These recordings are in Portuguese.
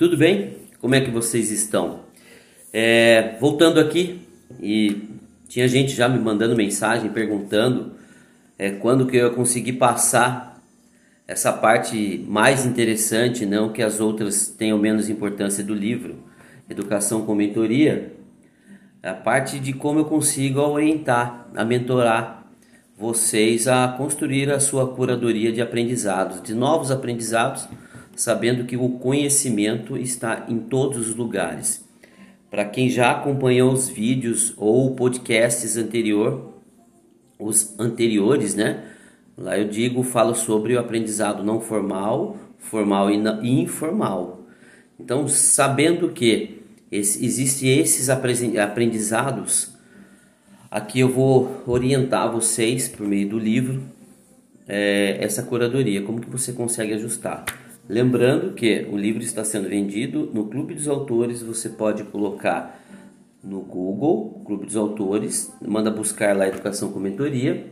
Tudo bem? Como é que vocês estão? É, voltando aqui, e tinha gente já me mandando mensagem perguntando é, quando que eu ia conseguir passar essa parte mais interessante, não que as outras tenham menos importância do livro, Educação com Mentoria, a parte de como eu consigo orientar, a mentorar vocês a construir a sua curadoria de aprendizados, de novos aprendizados sabendo que o conhecimento está em todos os lugares. Para quem já acompanhou os vídeos ou podcasts anterior, os anteriores, né? Lá eu digo, falo sobre o aprendizado não formal, formal e informal. Então, sabendo que esse, existem esses aprendizados, aqui eu vou orientar vocês por meio do livro é, essa curadoria, como que você consegue ajustar. Lembrando que o livro está sendo vendido no Clube dos Autores, você pode colocar no Google, Clube dos Autores, manda buscar lá Educação com Mentoria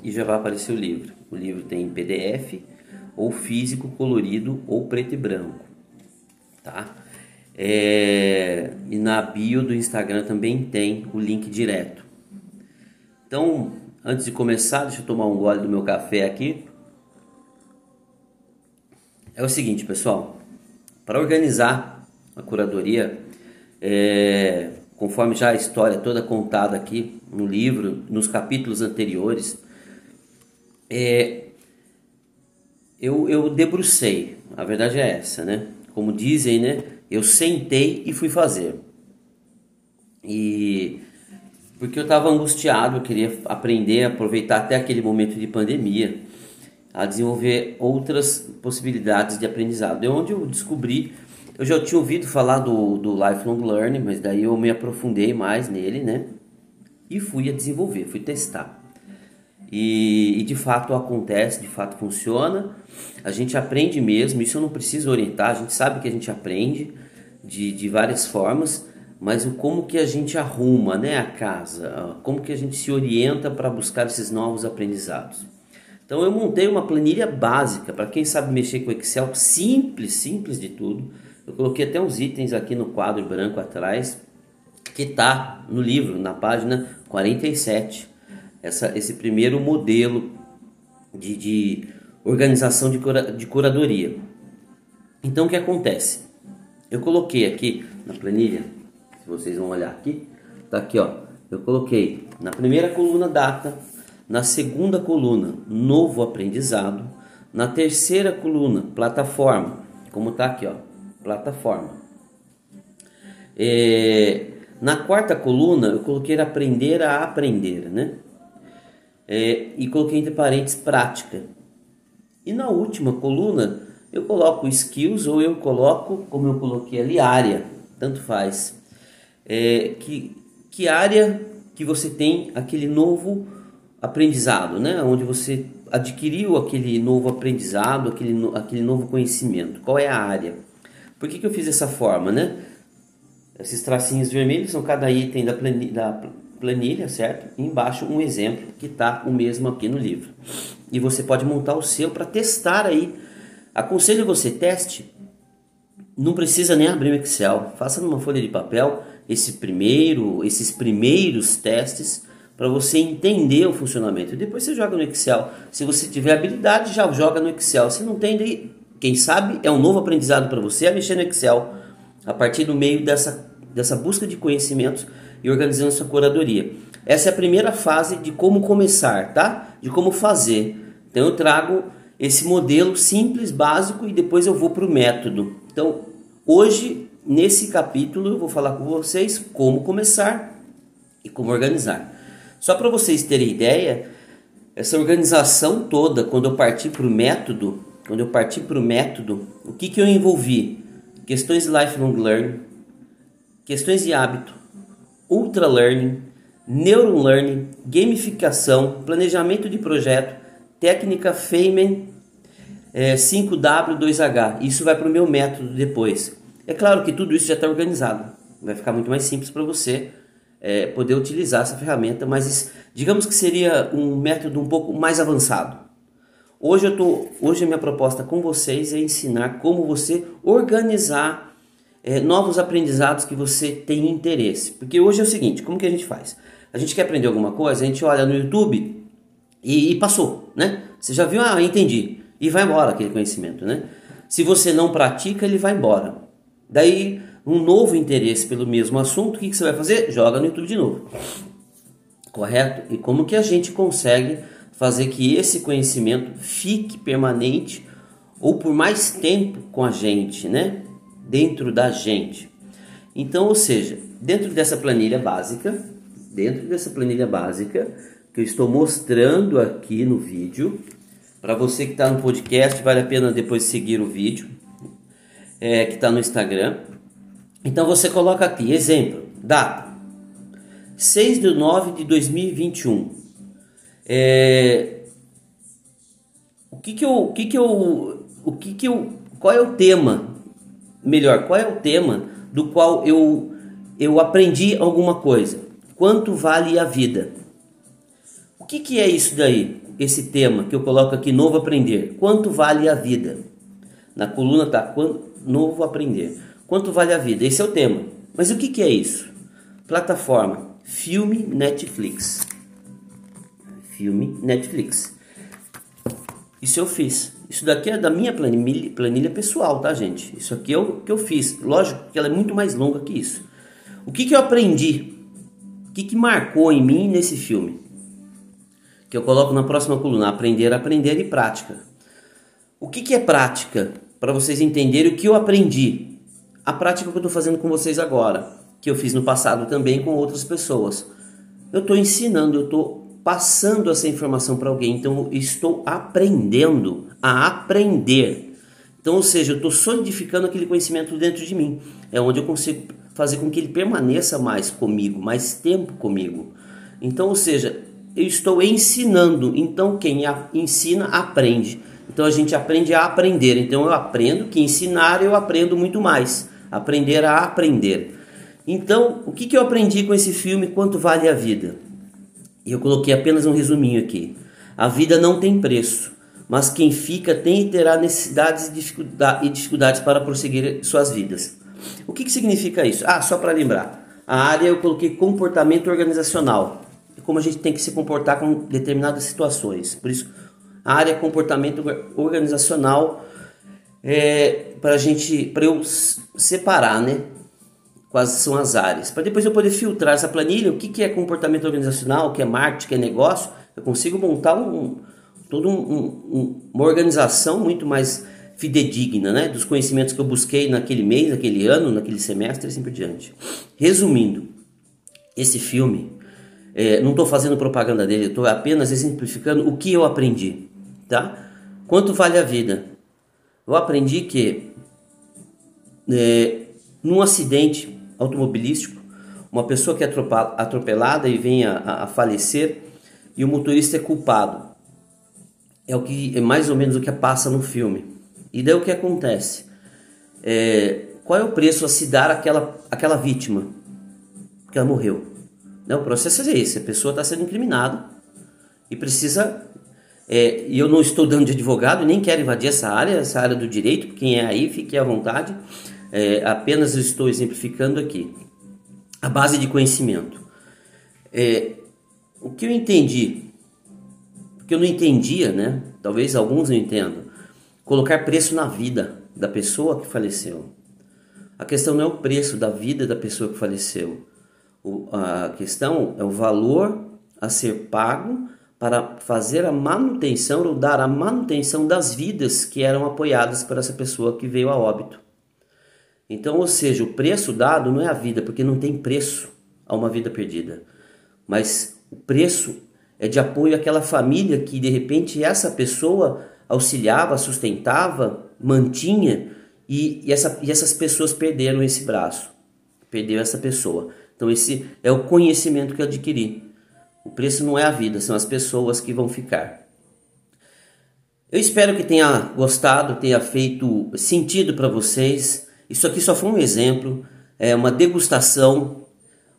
e já vai aparecer o livro. O livro tem PDF ou físico, colorido ou preto e branco, tá? É, e na bio do Instagram também tem o link direto. Então, antes de começar, deixa eu tomar um gole do meu café aqui. É o seguinte, pessoal, para organizar a curadoria, é, conforme já a história toda contada aqui no livro, nos capítulos anteriores, é, eu, eu debrucei, a verdade é essa, né? Como dizem, né? Eu sentei e fui fazer. E porque eu estava angustiado, eu queria aprender, aproveitar até aquele momento de pandemia a desenvolver outras possibilidades de aprendizado. É onde eu descobri, eu já tinha ouvido falar do, do Lifelong Learning, mas daí eu me aprofundei mais nele, né? E fui a desenvolver, fui testar. E, e, de fato acontece, de fato funciona. A gente aprende mesmo, isso eu não preciso orientar, a gente sabe que a gente aprende de, de várias formas, mas o como que a gente arruma né, a casa, como que a gente se orienta para buscar esses novos aprendizados. Então eu montei uma planilha básica para quem sabe mexer com Excel, simples, simples de tudo. Eu coloquei até uns itens aqui no quadro branco atrás, que está no livro, na página 47. Essa, esse primeiro modelo de, de organização de, cura, de curadoria. Então o que acontece? Eu coloquei aqui na planilha, se vocês vão olhar aqui, tá aqui ó. Eu coloquei na primeira coluna data, na segunda coluna, novo aprendizado. Na terceira coluna, plataforma. Como está aqui, ó, plataforma. É, na quarta coluna, eu coloquei aprender a aprender, né? É, e coloquei entre parênteses prática. E na última coluna, eu coloco skills ou eu coloco, como eu coloquei ali, área. Tanto faz. É, que, que área que você tem aquele novo aprendizado, né? Onde você adquiriu aquele novo aprendizado, aquele, no, aquele novo conhecimento. Qual é a área? Por que, que eu fiz dessa forma, né? Esses tracinhos vermelhos são cada item da planilha, da planilha certo? E embaixo um exemplo que está o mesmo aqui no livro. E você pode montar o seu para testar aí. Aconselho você teste. Não precisa nem abrir o Excel. Faça numa folha de papel esse primeiro, esses primeiros testes para você entender o funcionamento. Depois você joga no Excel. Se você tiver habilidade, já joga no Excel. Se não tem, quem sabe é um novo aprendizado para você a mexer no Excel a partir do meio dessa, dessa busca de conhecimentos e organizando sua curadoria. Essa é a primeira fase de como começar, tá? De como fazer. Então eu trago esse modelo simples, básico e depois eu vou para o método. Então hoje nesse capítulo eu vou falar com vocês como começar e como organizar. Só para vocês terem ideia, essa organização toda, quando eu parti para o método, quando eu parti para o método, o que, que eu envolvi? Questões de lifelong learning, questões de hábito, ultra learning, neuron learning, gamificação, planejamento de projeto, técnica Feynman é, 5W2H. Isso vai para o meu método depois. É claro que tudo isso já está organizado. Vai ficar muito mais simples para você é, poder utilizar essa ferramenta, mas digamos que seria um método um pouco mais avançado. Hoje eu tô, hoje a minha proposta com vocês é ensinar como você organizar é, novos aprendizados que você tem interesse. Porque hoje é o seguinte, como que a gente faz? A gente quer aprender alguma coisa, a gente olha no YouTube e, e passou, né? Você já viu? Ah, entendi. E vai embora aquele conhecimento, né? Se você não pratica, ele vai embora. Daí, um novo interesse pelo mesmo assunto, o que, que você vai fazer? Joga no YouTube de novo. Correto? E como que a gente consegue fazer que esse conhecimento fique permanente ou por mais tempo com a gente, né? Dentro da gente. Então, ou seja, dentro dessa planilha básica, dentro dessa planilha básica, que eu estou mostrando aqui no vídeo. Para você que está no podcast, vale a pena depois seguir o vídeo é, que está no Instagram. Então você coloca aqui, exemplo, data 6 de 9 de 2021. É, o que que eu, o que que eu, o que que eu, qual é o tema? Melhor, qual é o tema do qual eu, eu aprendi alguma coisa? Quanto vale a vida? O que, que é isso daí? Esse tema que eu coloco aqui, novo aprender. Quanto vale a vida? Na coluna tá novo aprender. Quanto vale a vida? Esse é o tema. Mas o que, que é isso? Plataforma Filme Netflix. Filme Netflix. Isso eu fiz. Isso daqui é da minha planilha, planilha pessoal, tá, gente? Isso aqui é o que eu fiz. Lógico que ela é muito mais longa que isso. O que, que eu aprendi? O que, que marcou em mim nesse filme? que eu coloco na próxima coluna, aprender, aprender e prática. O que, que é prática? Para vocês entenderem o que eu aprendi. A prática que eu estou fazendo com vocês agora, que eu fiz no passado também com outras pessoas. Eu estou ensinando, eu estou passando essa informação para alguém, então eu estou aprendendo a aprender. Então, ou seja, eu estou solidificando aquele conhecimento dentro de mim. É onde eu consigo fazer com que ele permaneça mais comigo, mais tempo comigo. Então, ou seja, eu estou ensinando. Então quem ensina aprende. Então a gente aprende a aprender. Então eu aprendo que ensinar eu aprendo muito mais. Aprender a aprender. Então, o que, que eu aprendi com esse filme? Quanto vale a vida? E eu coloquei apenas um resuminho aqui. A vida não tem preço, mas quem fica tem e terá necessidades e dificuldades para prosseguir suas vidas. O que, que significa isso? Ah, só para lembrar. A área eu coloquei comportamento organizacional como a gente tem que se comportar com determinadas situações. Por isso, a área comportamento organizacional é para gente, para eu separar, né? Quais são as áreas. Para depois eu poder filtrar essa planilha, o que, que é comportamento organizacional, o que é marketing, o que é negócio. Eu consigo montar um, toda um, um, uma organização muito mais fidedigna, né? Dos conhecimentos que eu busquei naquele mês, naquele ano, naquele semestre e assim por diante. Resumindo, esse filme é, não estou fazendo propaganda dele, estou apenas exemplificando o que eu aprendi, tá? Quanto vale a vida? Eu aprendi que é, num acidente automobilístico, uma pessoa que é atropelada e vem a, a, falecer e o motorista é culpado. É o que é mais ou menos o que passa no filme. E daí o que acontece? É, qual é o preço a se dar àquela, àquela vítima? Que ela morreu. Não, o processo é esse: a pessoa está sendo incriminada e precisa. É, e eu não estou dando de advogado, nem quero invadir essa área, essa área do direito. Quem é aí, fique à vontade. É, apenas estou exemplificando aqui a base de conhecimento. É, o que eu entendi, porque eu não entendia, né? Talvez alguns não entendam. Colocar preço na vida da pessoa que faleceu. A questão não é o preço da vida da pessoa que faleceu o, a questão é o valor a ser pago para fazer a manutenção ou dar a manutenção das vidas que eram apoiadas por essa pessoa que veio a óbito. Então, ou seja, o preço dado não é a vida, porque não tem preço a uma vida perdida, mas o preço é de apoio àquela família que de repente essa pessoa auxiliava, sustentava, mantinha e, e, essa, e essas pessoas perderam esse braço, perdeu essa pessoa. Então esse é o conhecimento que eu adquiri. O preço não é a vida, são as pessoas que vão ficar. Eu espero que tenha gostado, tenha feito sentido para vocês. Isso aqui só foi um exemplo, é uma degustação,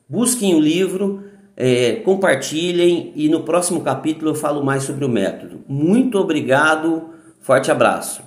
Busquem o livro, é, compartilhem e no próximo capítulo eu falo mais sobre o método. Muito obrigado, forte abraço.